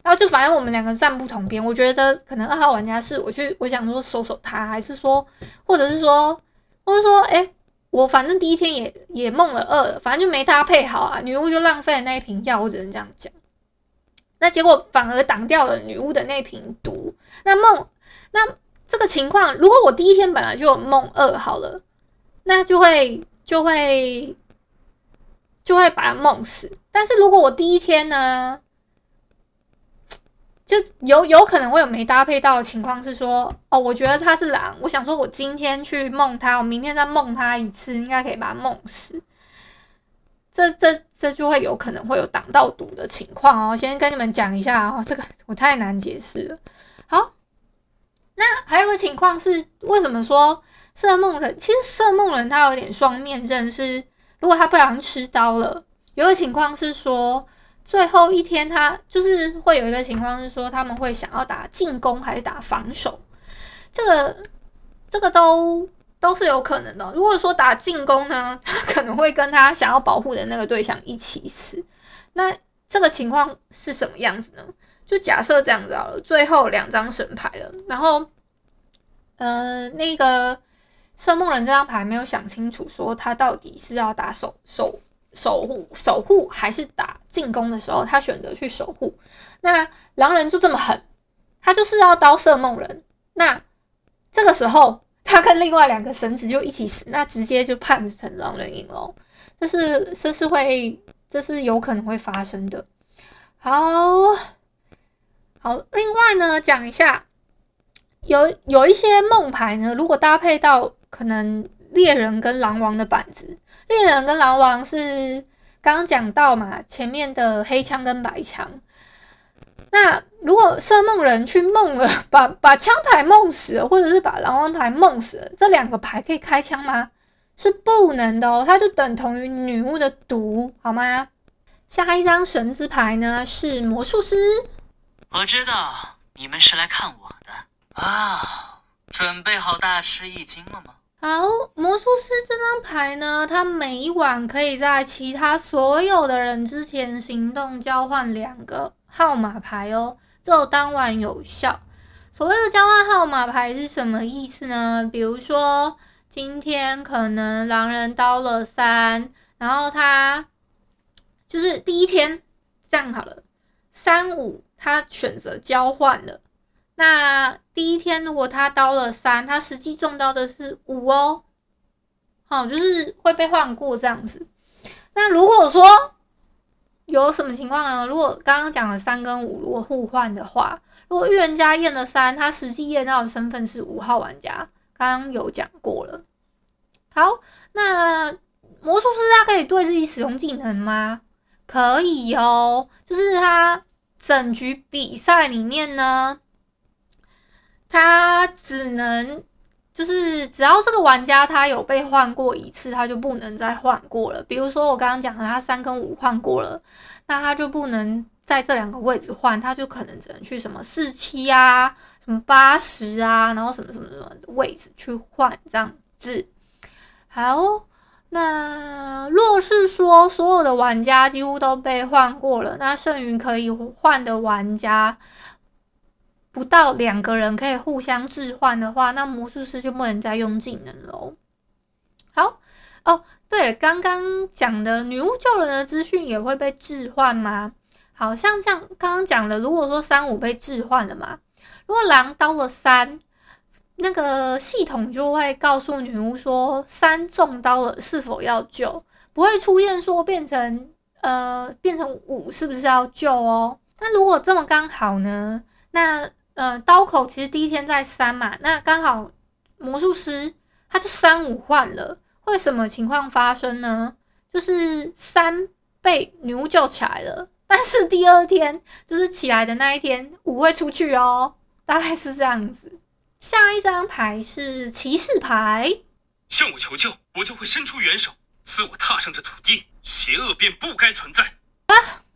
然后就反正我们两个站不同边，我觉得可能二号玩家是我去，我想说守守他，还是说，或者是说，或者说，哎，我反正第一天也也梦了二，反正就没搭配好啊，女巫就浪费了那一瓶药，我只能这样讲。那结果反而挡掉了女巫的那瓶毒。那梦，那这个情况，如果我第一天本来就有梦二好了，那就会就会就会把他梦死。但是如果我第一天呢？就有有可能会有没搭配到的情况，是说，哦，我觉得他是狼，我想说，我今天去梦他，我明天再梦他一次，应该可以把他梦死。这这这就会有可能会有挡到毒的情况哦。先跟你们讲一下哦，这个我太难解释了。好，那还有个情况是，为什么说色梦人？其实色梦人他有点双面刃，是如果他不小心吃刀了，有个情况是说。最后一天，他就是会有一个情况是说，他们会想要打进攻还是打防守，这个这个都都是有可能的。如果说打进攻呢，他可能会跟他想要保护的那个对象一起死。那这个情况是什么样子呢？就假设这样子好了，最后两张神牌了，然后呃，那个圣梦人这张牌没有想清楚，说他到底是要打守守。守护守护还是打进攻的时候，他选择去守护。那狼人就这么狠，他就是要刀色梦人。那这个时候，他跟另外两个神子就一起死，那直接就判成狼人赢了。这是这是会，这是有可能会发生的。好好，另外呢，讲一下，有有一些梦牌呢，如果搭配到可能猎人跟狼王的板子。猎人跟狼王是刚刚讲到嘛，前面的黑枪跟白枪。那如果色梦人去梦了，把 把枪牌梦死了，或者是把狼王牌梦死了，这两个牌可以开枪吗？是不能的哦，它就等同于女巫的毒，好吗？下一张神之牌呢是魔术师。我知道你们是来看我的啊，准备好大吃一惊了吗？好，魔术师这张牌呢，它每一晚可以在其他所有的人之前行动交换两个号码牌哦，只有当晚有效。所谓的交换号码牌是什么意思呢？比如说今天可能狼人刀了三，然后他就是第一天这样好了，三五他选择交换了。那第一天，如果他刀了三，他实际中刀的是五哦，好，就是会被换过这样子。那如果说有什么情况呢？如果刚刚讲的三跟五如果互换的话，如果预言家验了三，他实际验到的身份是五号玩家，刚刚有讲过了。好，那魔术师他可以对自己使用技能吗？可以哦，就是他整局比赛里面呢，他只能就是只要这个玩家他有被换过一次，他就不能再换过了。比如说我刚刚讲的，他三跟五换过了，那他就不能在这两个位置换，他就可能只能去什么四七啊、什么八十啊，然后什么什么什么位置去换这样子。好。那若是说所有的玩家几乎都被换过了，那剩余可以换的玩家不到两个人可以互相置换的话，那魔术师就不能再用技能喽。好哦，对了，刚刚讲的女巫救人的资讯也会被置换吗？好像这样，刚刚讲的，如果说三五被置换了嘛，如果狼刀了三。那个系统就会告诉女巫说，三中刀了是否要救，不会出现说变成呃变成五是不是要救哦？那如果这么刚好呢？那呃刀口其实第一天在三嘛，那刚好魔术师他就三五换了，会什么情况发生呢？就是三被女巫救起来了，但是第二天就是起来的那一天，五会出去哦，大概是这样子。下一张牌是骑士牌，向我求救，我就会伸出援手。自我踏上这土地，邪恶便不该存在。啊，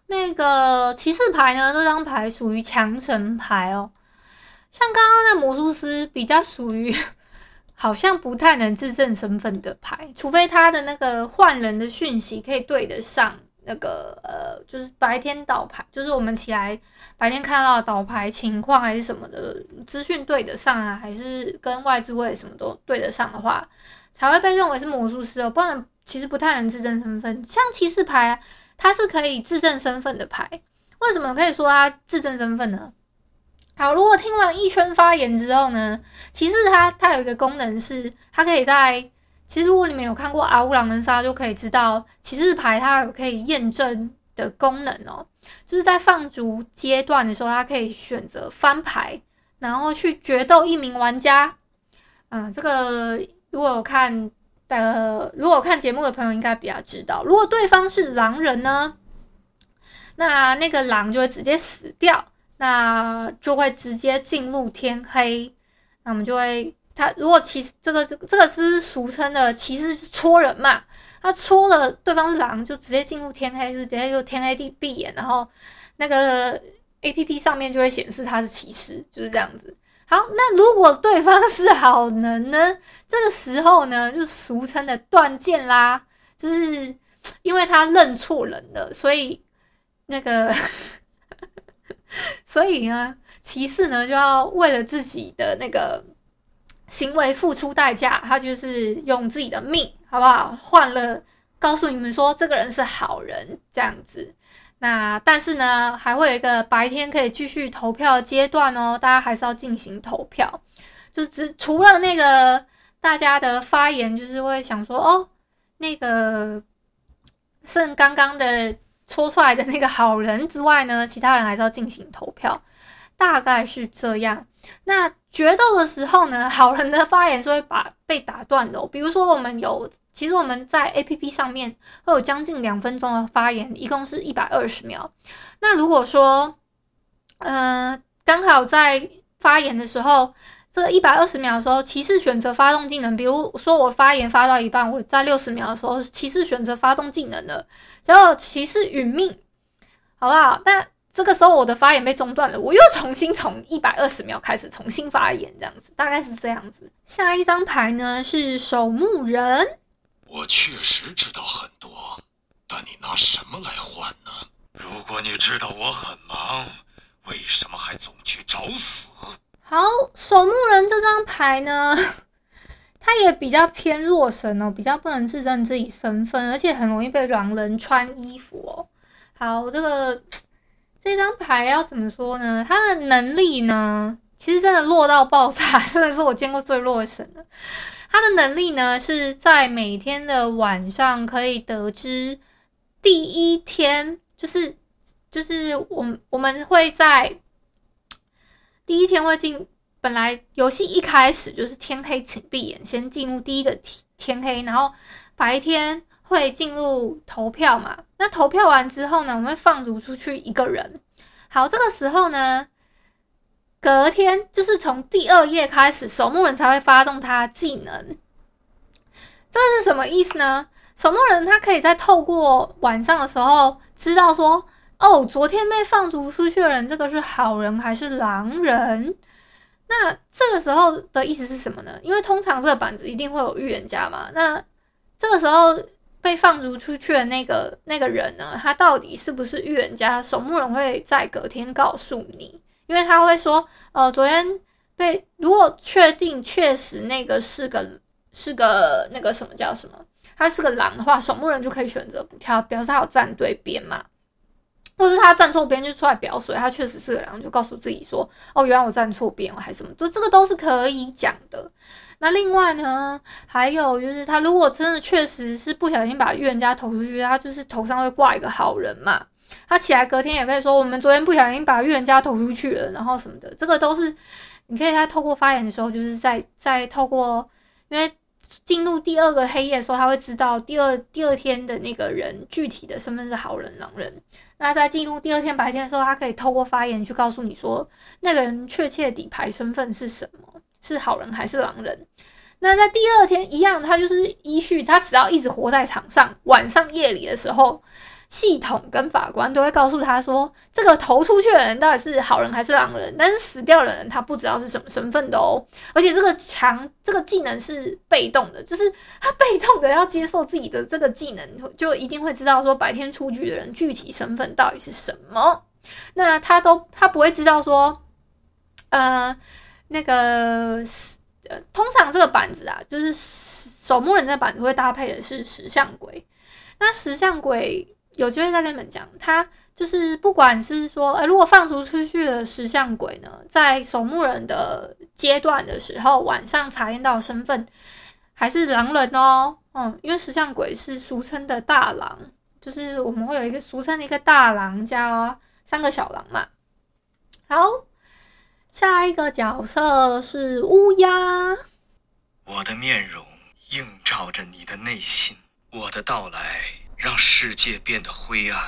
那个骑士牌呢？这张牌属于强神牌哦。像刚刚那魔术师比较属于，好像不太能自证身份的牌，除非他的那个换人的讯息可以对得上。那个呃，就是白天倒牌，就是我们起来白天看到倒牌情况还是什么的资讯对得上啊，还是跟外置位什么都对得上的话，才会被认为是魔术师哦。不然其实不太能自证身份。像骑士牌，它是可以自证身份的牌。为什么可以说它自证身份呢？好，如果听完一圈发言之后呢，骑士它它有一个功能是，它可以在其实，如果你们有看过阿乌狼人杀，就可以知道骑士牌它有可以验证的功能哦。就是在放逐阶段的时候，它可以选择翻牌，然后去决斗一名玩家。嗯，这个如果有看的，如果有看节目的朋友应该比较知道。如果对方是狼人呢，那那个狼就会直接死掉，那就会直接进入天黑，那我们就会。他如果骑士这个这个是俗称的骑士戳人嘛，他戳了对方是狼，就直接进入天黑，就直接就天黑地闭眼，然后那个 APP 上面就会显示他是骑士，就是这样子。好，那如果对方是好人呢？这个时候呢，就俗称的断剑啦，就是因为他认错人了，所以那个 所以呢，骑士呢就要为了自己的那个。行为付出代价，他就是用自己的命，好不好？换了，告诉你们说这个人是好人，这样子。那但是呢，还会有一个白天可以继续投票阶段哦，大家还是要进行投票。就只除了那个大家的发言，就是会想说哦，那个剩刚刚的戳出来的那个好人之外呢，其他人还是要进行投票。大概是这样。那决斗的时候呢，好人的发言是会把被打断的。比如说，我们有，其实我们在 APP 上面会有将近两分钟的发言，一共是一百二十秒。那如果说，嗯、刚好在发言的时候，这一百二十秒的时候，骑士选择发动技能。比如说，我发言发到一半，我在六十秒的时候，骑士选择发动技能了，然后骑士殒命，好不好？那这个时候我的发言被中断了，我又重新从一百二十秒开始重新发言，这样子大概是这样子。下一张牌呢是守墓人。我确实知道很多，但你拿什么来换呢？如果你知道我很忙，为什么还总去找死？好，守墓人这张牌呢，他也比较偏弱神哦，比较不能自证自己身份，而且很容易被狼人穿衣服哦。好，这个。这张牌要怎么说呢？他的能力呢，其实真的弱到爆炸，真的是我见过最弱神了。他的能力呢，是在每天的晚上可以得知第一天，就是就是我们我们会在第一天会进，本来游戏一开始就是天黑请闭眼，先进入第一个天黑，然后白天。会进入投票嘛。那投票完之后呢，我们会放逐出去一个人。好，这个时候呢，隔天就是从第二夜开始，守墓人才会发动他的技能。这是什么意思呢？守墓人他可以在透过晚上的时候知道说，哦，昨天被放逐出去的人，这个是好人还是狼人？那这个时候的意思是什么呢？因为通常这个板子一定会有预言家嘛。那这个时候被放逐出去的那个那个人呢，他到底是不是预言家？守墓人会在隔天告诉你，因为他会说，哦，昨天被如果确定确实那个是个是个那个什么叫什么？他是个狼的话，守墓人就可以选择不跳，表示他有站对边嘛。或是他站错边就出来表水，他确实是个狼，就告诉自己说：“哦，原来我站错边，我还什么？”就这个都是可以讲的。那另外呢，还有就是他如果真的确实是不小心把预言家投出去，他就是头上会挂一个好人嘛。他起来隔天也可以说：“我们昨天不小心把预言家投出去了。”然后什么的，这个都是你可以在透过发言的时候，就是在在透过因为。进入第二个黑夜的时候，他会知道第二第二天的那个人具体的身份是好人、狼人。那在进入第二天白天的时候，他可以透过发言去告诉你说，那个人确切底牌身份是什么，是好人还是狼人。那在第二天一样，他就是依序，他只要一直活在场上，晚上夜里的时候。系统跟法官都会告诉他说，这个投出去的人到底是好人还是狼人，但是死掉的人他不知道是什么身份的哦。而且这个强这个技能是被动的，就是他被动的要接受自己的这个技能，就一定会知道说白天出局的人具体身份到底是什么。那他都他不会知道说，呃，那个呃，通常这个板子啊，就是守墓人这个板子会搭配的是石像鬼，那石像鬼。有机会再跟你们讲，他就是不管是说，呃，如果放逐出去的石像鬼呢，在守墓人的阶段的时候，晚上查验到身份还是狼人哦，嗯，因为石像鬼是俗称的大狼，就是我们会有一个俗称的一个大狼加三个小狼嘛。好，下一个角色是乌鸦，我的面容映照着你的内心，我的到来。让世界变得灰暗。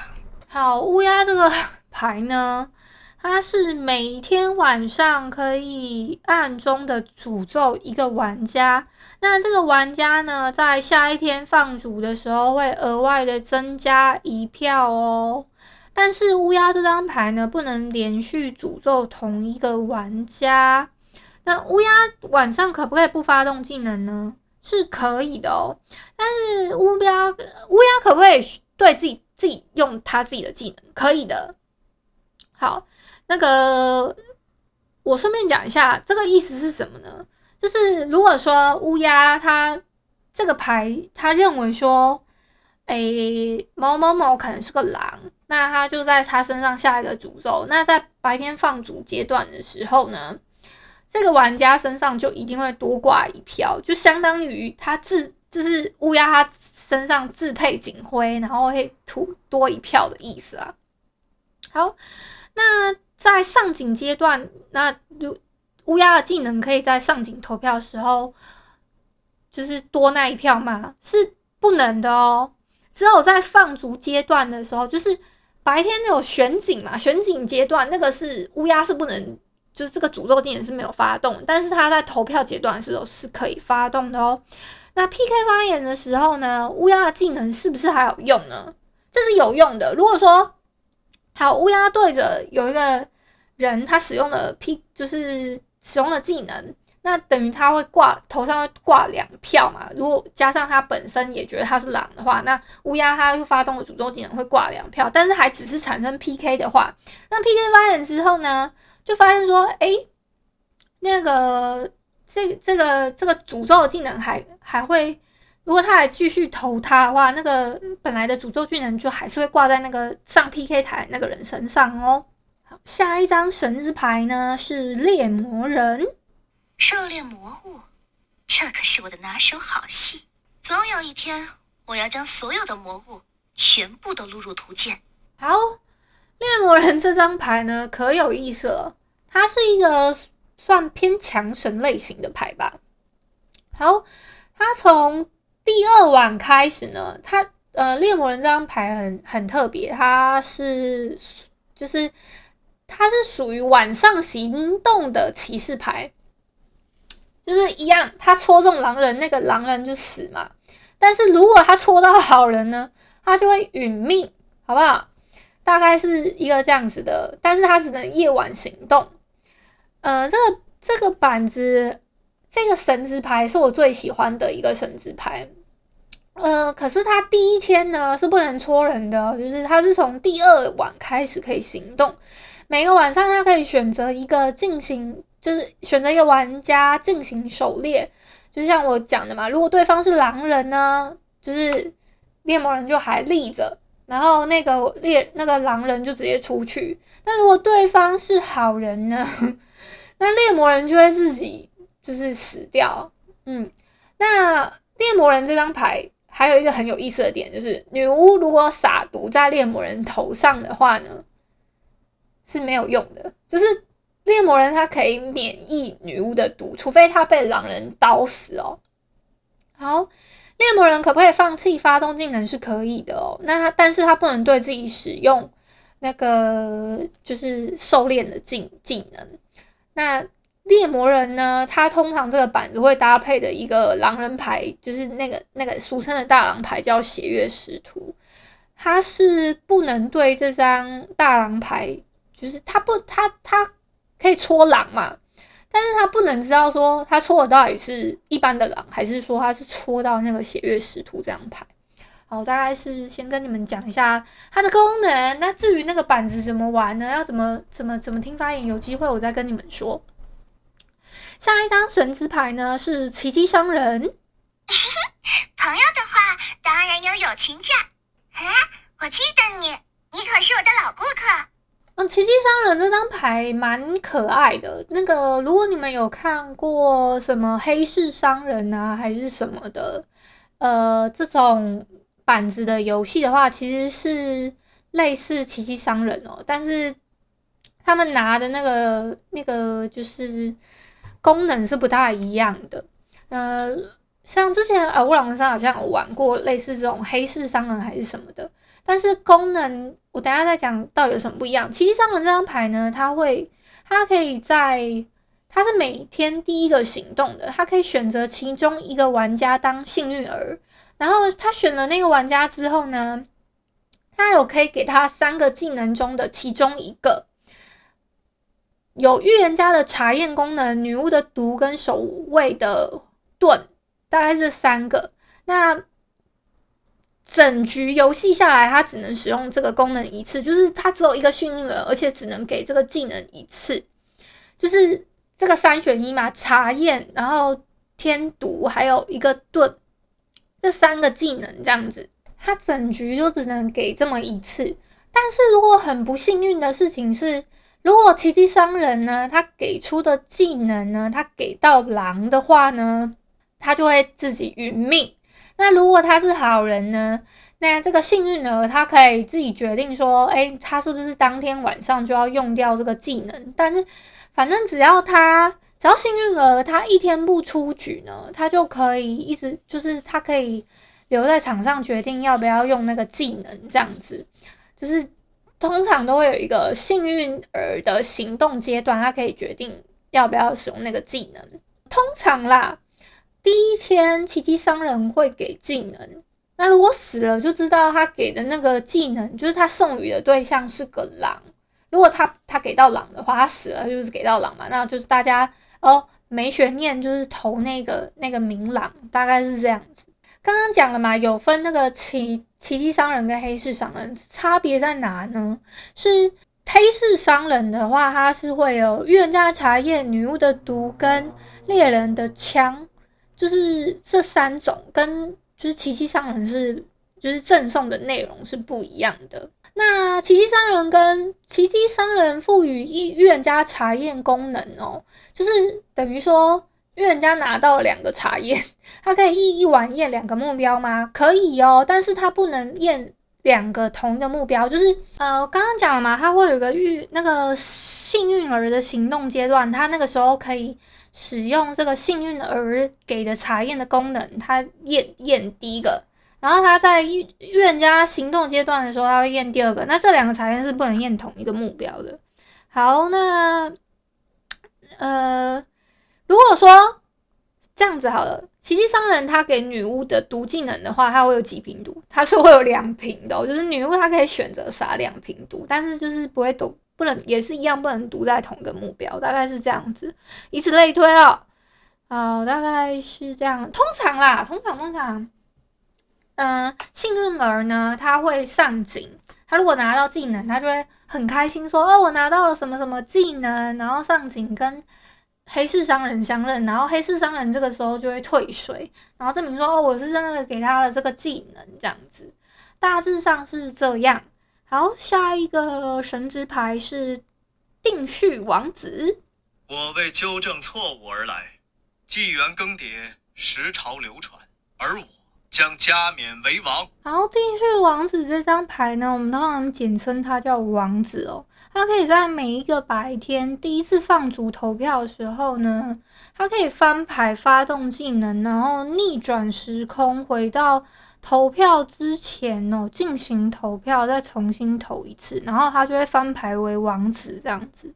好，乌鸦这个牌呢，它是每天晚上可以暗中的诅咒一个玩家。那这个玩家呢，在下一天放逐的时候，会额外的增加一票哦。但是乌鸦这张牌呢，不能连续诅咒同一个玩家。那乌鸦晚上可不可以不发动技能呢？是可以的哦，但是乌鸦乌鸦可不可以对自己自己用他自己的技能？可以的。好，那个我顺便讲一下，这个意思是什么呢？就是如果说乌鸦他这个牌，他认为说，诶某某某可能是个狼，那他就在他身上下一个诅咒。那在白天放逐阶段的时候呢，这个玩家身上就一定会多挂一票，就相当于他自就是乌鸦他身上自配警徽，然后会吐多一票的意思啊。好，那在上警阶段，那乌鸦的技能可以在上警投票的时候，就是多那一票吗？是不能的哦。只有在放逐阶段的时候，就是白天那种选警嘛，选警阶段那个是乌鸦是不能。就是这个诅咒技能是没有发动，但是他在投票阶段的时候是可以发动的哦。那 PK 发言的时候呢，乌鸦的技能是不是还有用呢？这是有用的。如果说好，乌鸦对着有一个人，他使用了 P，就是使用了技能，那等于他会挂头上会挂两票嘛。如果加上他本身也觉得他是狼的话，那乌鸦他又发动了诅咒技能会挂两票，但是还只是产生 PK 的话，那 PK 发言之后呢？就发现说，哎，那个这这个这个诅咒的技能还还会，如果他还继续投他的话，那个本来的诅咒技能就还是会挂在那个上 PK 台那个人身上哦。好，下一张神之牌呢是猎魔人，狩猎魔物，这可是我的拿手好戏。总有一天，我要将所有的魔物全部都录入图鉴。好。猎魔人这张牌呢，可有意思了。它是一个算偏强神类型的牌吧。好，它从第二晚开始呢，他呃猎魔人这张牌很很特别，它是就是它是属于晚上行动的骑士牌，就是一样，他戳中狼人，那个狼人就死嘛。但是如果他戳到好人呢，他就会殒命，好不好？大概是一个这样子的，但是他只能夜晚行动。呃，这个这个板子，这个神之牌是我最喜欢的一个神之牌。呃，可是他第一天呢是不能戳人的，就是他是从第二晚开始可以行动。每个晚上他可以选择一个进行，就是选择一个玩家进行狩猎。就像我讲的嘛，如果对方是狼人呢，就是猎魔人就还立着，然后那个猎那个狼人就直接出去。那如果对方是好人呢，那猎魔人就会自己就是死掉。嗯，那猎魔人这张牌。还有一个很有意思的点，就是女巫如果撒毒在猎魔人头上的话呢，是没有用的。就是猎魔人他可以免疫女巫的毒，除非他被狼人刀死哦。好，猎魔人可不可以放弃发动技能？是可以的哦。那他，但是他不能对自己使用那个就是狩猎的技技能。那。猎魔人呢，他通常这个板子会搭配的一个狼人牌，就是那个那个俗称的大狼牌，叫血月使徒。他是不能对这张大狼牌，就是他不他他可以戳狼嘛，但是他不能知道说他戳的到底是一般的狼，还是说他是戳到那个血月使徒这张牌。好，大概是先跟你们讲一下它的功能。那至于那个板子怎么玩呢？要怎么怎么怎么听发言？有机会我再跟你们说。下一张神之牌呢是奇迹商人。朋友的话当然有友情价。啊，我记得你，你可是我的老顾客。奇迹商人这张牌蛮可爱的。那个，如果你们有看过什么黑市商人啊，还是什么的，呃，这种板子的游戏的话，其实是类似奇迹商人哦。但是他们拿的那个那个就是。功能是不大一样的，呃，像之前呃，乌龙山好像有玩过类似这种黑市商人还是什么的，但是功能我等下再讲到底有什么不一样。奇迹商人这张牌呢，它会，它可以在，它是每天第一个行动的，它可以选择其中一个玩家当幸运儿，然后他选了那个玩家之后呢，他有可以给他三个技能中的其中一个。有预言家的查验功能，女巫的毒跟守卫的盾，大概是三个。那整局游戏下来，他只能使用这个功能一次，就是他只有一个幸运儿，而且只能给这个技能一次，就是这个三选一嘛，查验，然后添毒，还有一个盾，这三个技能这样子，他整局就只能给这么一次。但是如果很不幸运的事情是，如果奇迹商人呢，他给出的技能呢，他给到狼的话呢，他就会自己殒命。那如果他是好人呢，那这个幸运儿他可以自己决定说，哎，他是不是当天晚上就要用掉这个技能？但是反正只要他只要幸运儿他一天不出局呢，他就可以一直就是他可以留在场上决定要不要用那个技能，这样子就是。通常都会有一个幸运儿的行动阶段，他可以决定要不要使用那个技能。通常啦，第一天奇迹商人会给技能，那如果死了就知道他给的那个技能就是他送予的对象是个狼。如果他他给到狼的话，他死了就是给到狼嘛，那就是大家哦没悬念，就是投那个那个明狼，大概是这样子。刚刚讲了嘛，有分那个奇奇迹商人跟黑市商人，差别在哪呢？是黑市商人的话，他是会有预言家查验、女巫的毒跟猎人的枪，就是这三种，跟就是奇迹商人是就是赠送的内容是不一样的。那奇迹商人跟奇迹商人赋予预预言家查验功能哦，就是等于说。预言家拿到两个查验，他可以一一晚验两个目标吗？可以哦，但是他不能验两个同一个目标。就是呃，刚刚讲了嘛，他会有个预那个幸运儿的行动阶段，他那个时候可以使用这个幸运儿给的查验的功能，他验验第一个，然后他在预言家行动阶段的时候，他会验第二个。那这两个查验是不能验同一个目标的。好，那呃，如果说这样子好了，奇迹商人他给女巫的毒技能的话，他会有几瓶毒？他是会有两瓶的，就是女巫她可以选择撒两瓶毒，但是就是不会毒。不能也是一样，不能读在同一个目标，大概是这样子，以此类推哦。好，大概是这样。通常啦，通常通常，嗯、幸运儿呢，他会上警。他如果拿到技能，他就会很开心说：“哦，我拿到了什么什么技能。”然后上警跟黑市商人相认，然后黑市商人这个时候就会退水，然后证明说：“哦，我是真的给他的这个技能。”这样子，大致上是这样。好，下一个神之牌是定序王子。我为纠正错误而来，纪元更迭，时潮流传，而我将加冕为王。好，定序王子这张牌呢，我们通常简称它叫王子哦。它可以在每一个白天第一次放逐投票的时候呢，它可以翻牌发动技能，然后逆转时空回到。投票之前哦，进行投票，再重新投一次，然后他就会翻牌为王子这样子。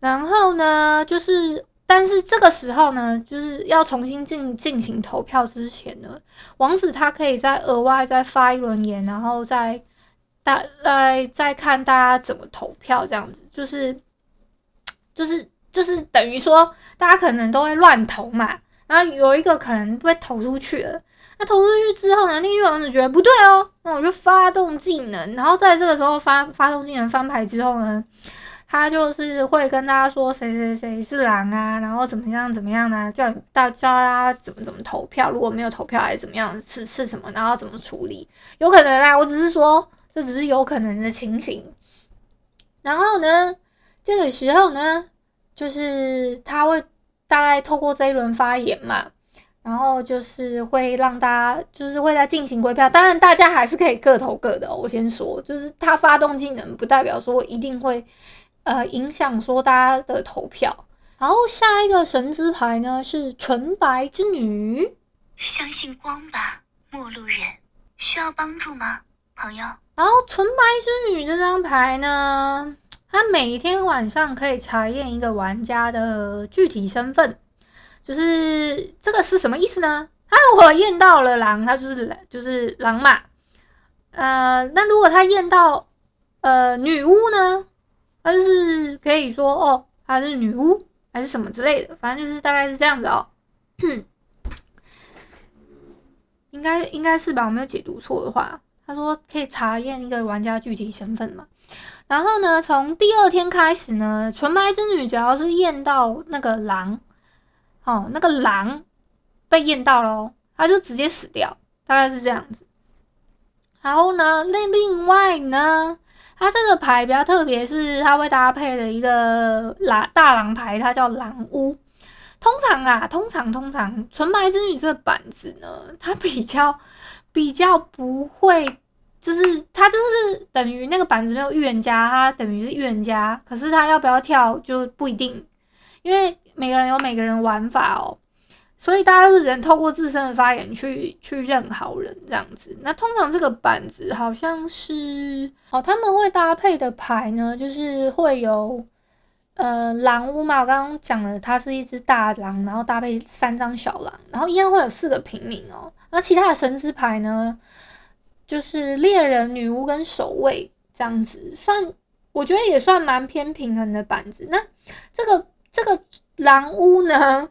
然后呢，就是，但是这个时候呢，就是要重新进进行投票之前呢，王子他可以再额外再发一轮言，然后再大再再看大家怎么投票这样子，就是就是就是等于说大家可能都会乱投嘛，然后有一个可能被投出去了。那投出去之后呢，那个王子觉得不对哦，那我就发动技能，然后在这个时候发发动技能翻牌之后呢，他就是会跟大家说谁谁谁是狼啊，然后怎么样怎么样呢？叫大家怎么怎么投票，如果没有投票还是怎么样是是什么，然后怎么处理？有可能啦，我只是说这只是有可能的情形。然后呢，这个时候呢，就是他会大概透过这一轮发言嘛。然后就是会让大家，就是会在进行归票。当然，大家还是可以各投各的哦。我先说，就是它发动技能，不代表说一定会呃影响说大家的投票。然后下一个神之牌呢是纯白之女，相信光吧，陌路人。需要帮助吗，朋友？然后纯白之女这张牌呢，它每天晚上可以查验一个玩家的具体身份。就是这个是什么意思呢？他如果验到了狼，他就是就是狼嘛。呃，那如果他验到呃女巫呢？他就是可以说哦，他是女巫还是什么之类的，反正就是大概是这样子哦。应该应该是吧，我没有解读错的话。他说可以查验一个玩家具体身份嘛。然后呢，从第二天开始呢，纯白之女只要是验到那个狼。哦，那个狼被验到了，他就直接死掉，大概是这样子。然后呢，另另外呢，它这个牌比较特别，是它会搭配的一个狼大狼牌，它叫狼屋。通常啊，通常通常，纯白之女这个板子呢，它比较比较不会，就是它就是等于那个板子没有预言家，它等于是预言家，可是它要不要跳就不一定，因为。每个人有每个人玩法哦，所以大家都是只能透过自身的发言去去认好人这样子。那通常这个板子好像是哦，他们会搭配的牌呢，就是会有呃狼屋嘛，我刚刚讲了，它是一只大狼，然后搭配三张小狼，然后一样会有四个平民哦。那其他的神之牌呢，就是猎人、女巫跟守卫这样子，算我觉得也算蛮偏平衡的板子。那这个这个。狼巫呢？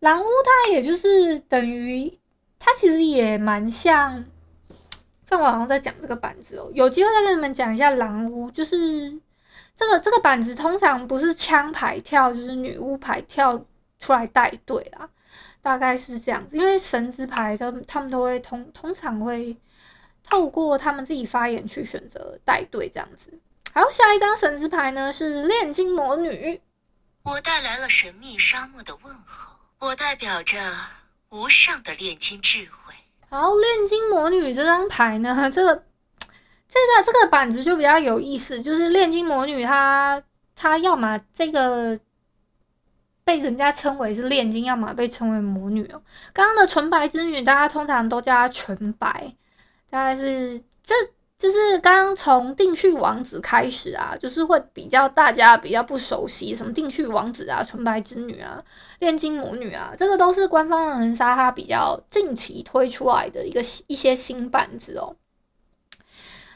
狼巫它也就是等于，它其实也蛮像。在网上在讲这个板子哦，有机会再跟你们讲一下狼巫。就是这个这个板子通常不是枪牌跳，就是女巫牌跳出来带队啦，大概是这样子。因为神之牌他他们都会通通常会透过他们自己发言去选择带队这样子。好，下一张神之牌呢是炼金魔女。我带来了神秘沙漠的问候，我代表着无上的炼金智慧。好，炼金魔女这张牌呢，这个这个这个板子就比较有意思，就是炼金魔女她她要么这个被人家称为是炼金，要么被称为魔女哦。刚刚的纯白之女，大家通常都叫她纯白，大概是这。就是刚刚从定序王子开始啊，就是会比较大家比较不熟悉，什么定序王子啊、纯白之女啊、炼金魔女啊，这个都是官方人杀他比较近期推出来的一个一些新版子哦。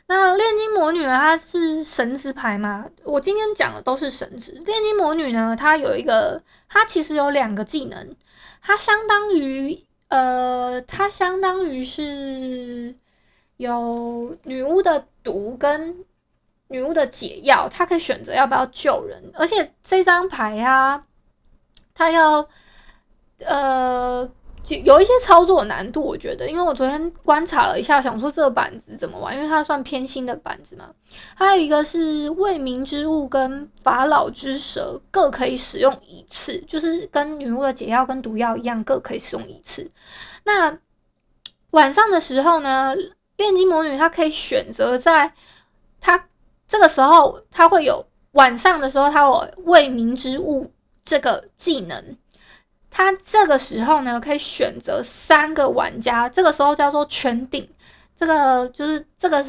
那炼金魔女呢，它是神职牌嘛？我今天讲的都是神职。炼金魔女呢，它有一个，它其实有两个技能，它相当于呃，它相当于是。有女巫的毒跟女巫的解药，她可以选择要不要救人，而且这张牌啊，它要呃有一些操作难度，我觉得，因为我昨天观察了一下，想说这个板子怎么玩，因为它算偏心的板子嘛。还有一个是未明之物跟法老之蛇各可以使用一次，就是跟女巫的解药跟毒药一样，各可以使用一次。那晚上的时候呢？炼金魔女，她可以选择在她这个时候，她会有晚上的时候，她有未明之物这个技能。她这个时候呢，可以选择三个玩家，这个时候叫做圈定。这个就是这个，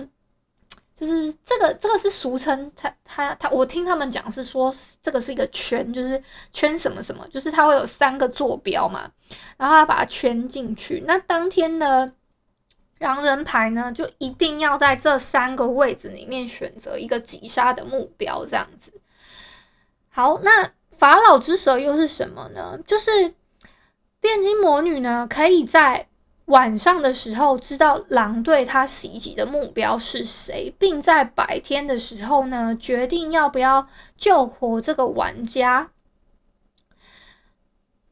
就是这个这个是俗称。他他他，我听他们讲是说，这个是一个圈，就是圈什么什么，就是它会有三个坐标嘛，然后要把它圈进去。那当天呢？狼人牌呢，就一定要在这三个位置里面选择一个击杀的目标，这样子。好，那法老之蛇又是什么呢？就是炼金魔女呢，可以在晚上的时候知道狼对他袭击的目标是谁，并在白天的时候呢，决定要不要救活这个玩家。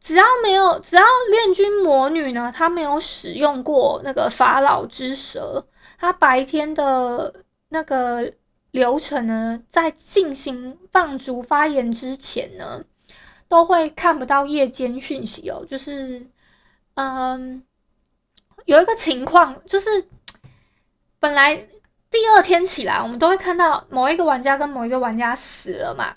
只要没有，只要炼金魔女呢，她没有使用过那个法老之蛇，她白天的那个流程呢，在进行放逐发言之前呢，都会看不到夜间讯息哦。就是，嗯，有一个情况，就是本来第二天起来，我们都会看到某一个玩家跟某一个玩家死了嘛。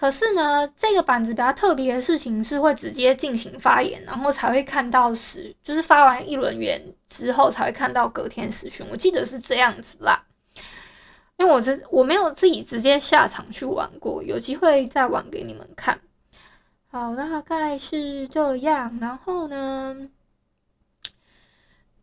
可是呢，这个板子比较特别的事情是会直接进行发言，然后才会看到时，就是发完一轮言之后才会看到隔天死讯。我记得是这样子啦，因为我是我没有自己直接下场去玩过，有机会再玩给你们看。好，大概是这样。然后呢，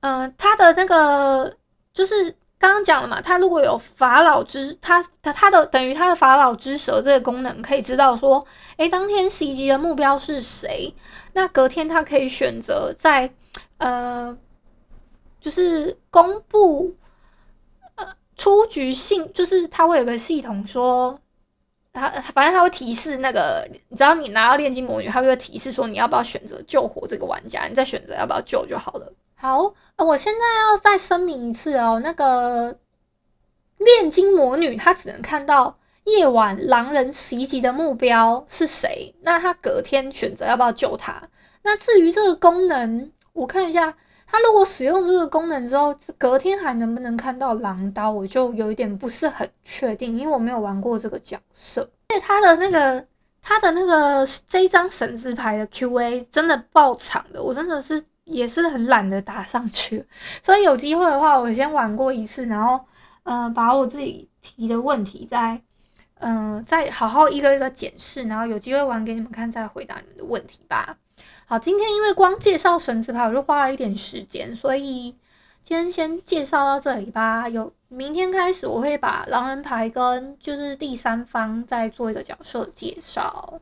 嗯、呃，他的那个就是。刚刚讲了嘛，他如果有法老之，他他他的等于他的法老之蛇这个功能，可以知道说，诶，当天袭击的目标是谁？那隔天他可以选择在呃，就是公布呃出局信，就是他会有个系统说，他反正他会提示那个，只要你拿到炼金魔女，他就会提示说你要不要选择救活这个玩家，你再选择要不要救就好了。好，我现在要再声明一次哦，那个炼金魔女她只能看到夜晚狼人袭击的目标是谁，那她隔天选择要不要救他。那至于这个功能，我看一下，他如果使用这个功能之后，隔天还能不能看到狼刀，我就有一点不是很确定，因为我没有玩过这个角色。而且他的那个他的那个这一张神之牌的 QA 真的爆长的，我真的是。也是很懒得打上去，所以有机会的话，我先玩过一次，然后，嗯、呃，把我自己提的问题再，嗯、再好好一个一个检视，然后有机会玩给你们看，再回答你们的问题吧。好，今天因为光介绍神之牌，我就花了一点时间，所以今天先介绍到这里吧。有明天开始，我会把狼人牌跟就是第三方再做一个角色介绍。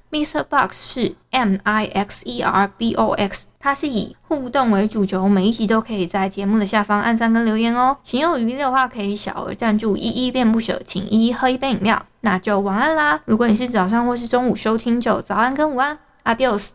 Mr. Box 是 M I X E R B O X，它是以互动为主轴，每一集都可以在节目的下方按赞跟留言哦。情有余力的话，可以小额赞助依依恋不舍，请依依喝一杯饮料。那就晚安啦！如果你是早上或是中午收听，就早安跟午安，Adios。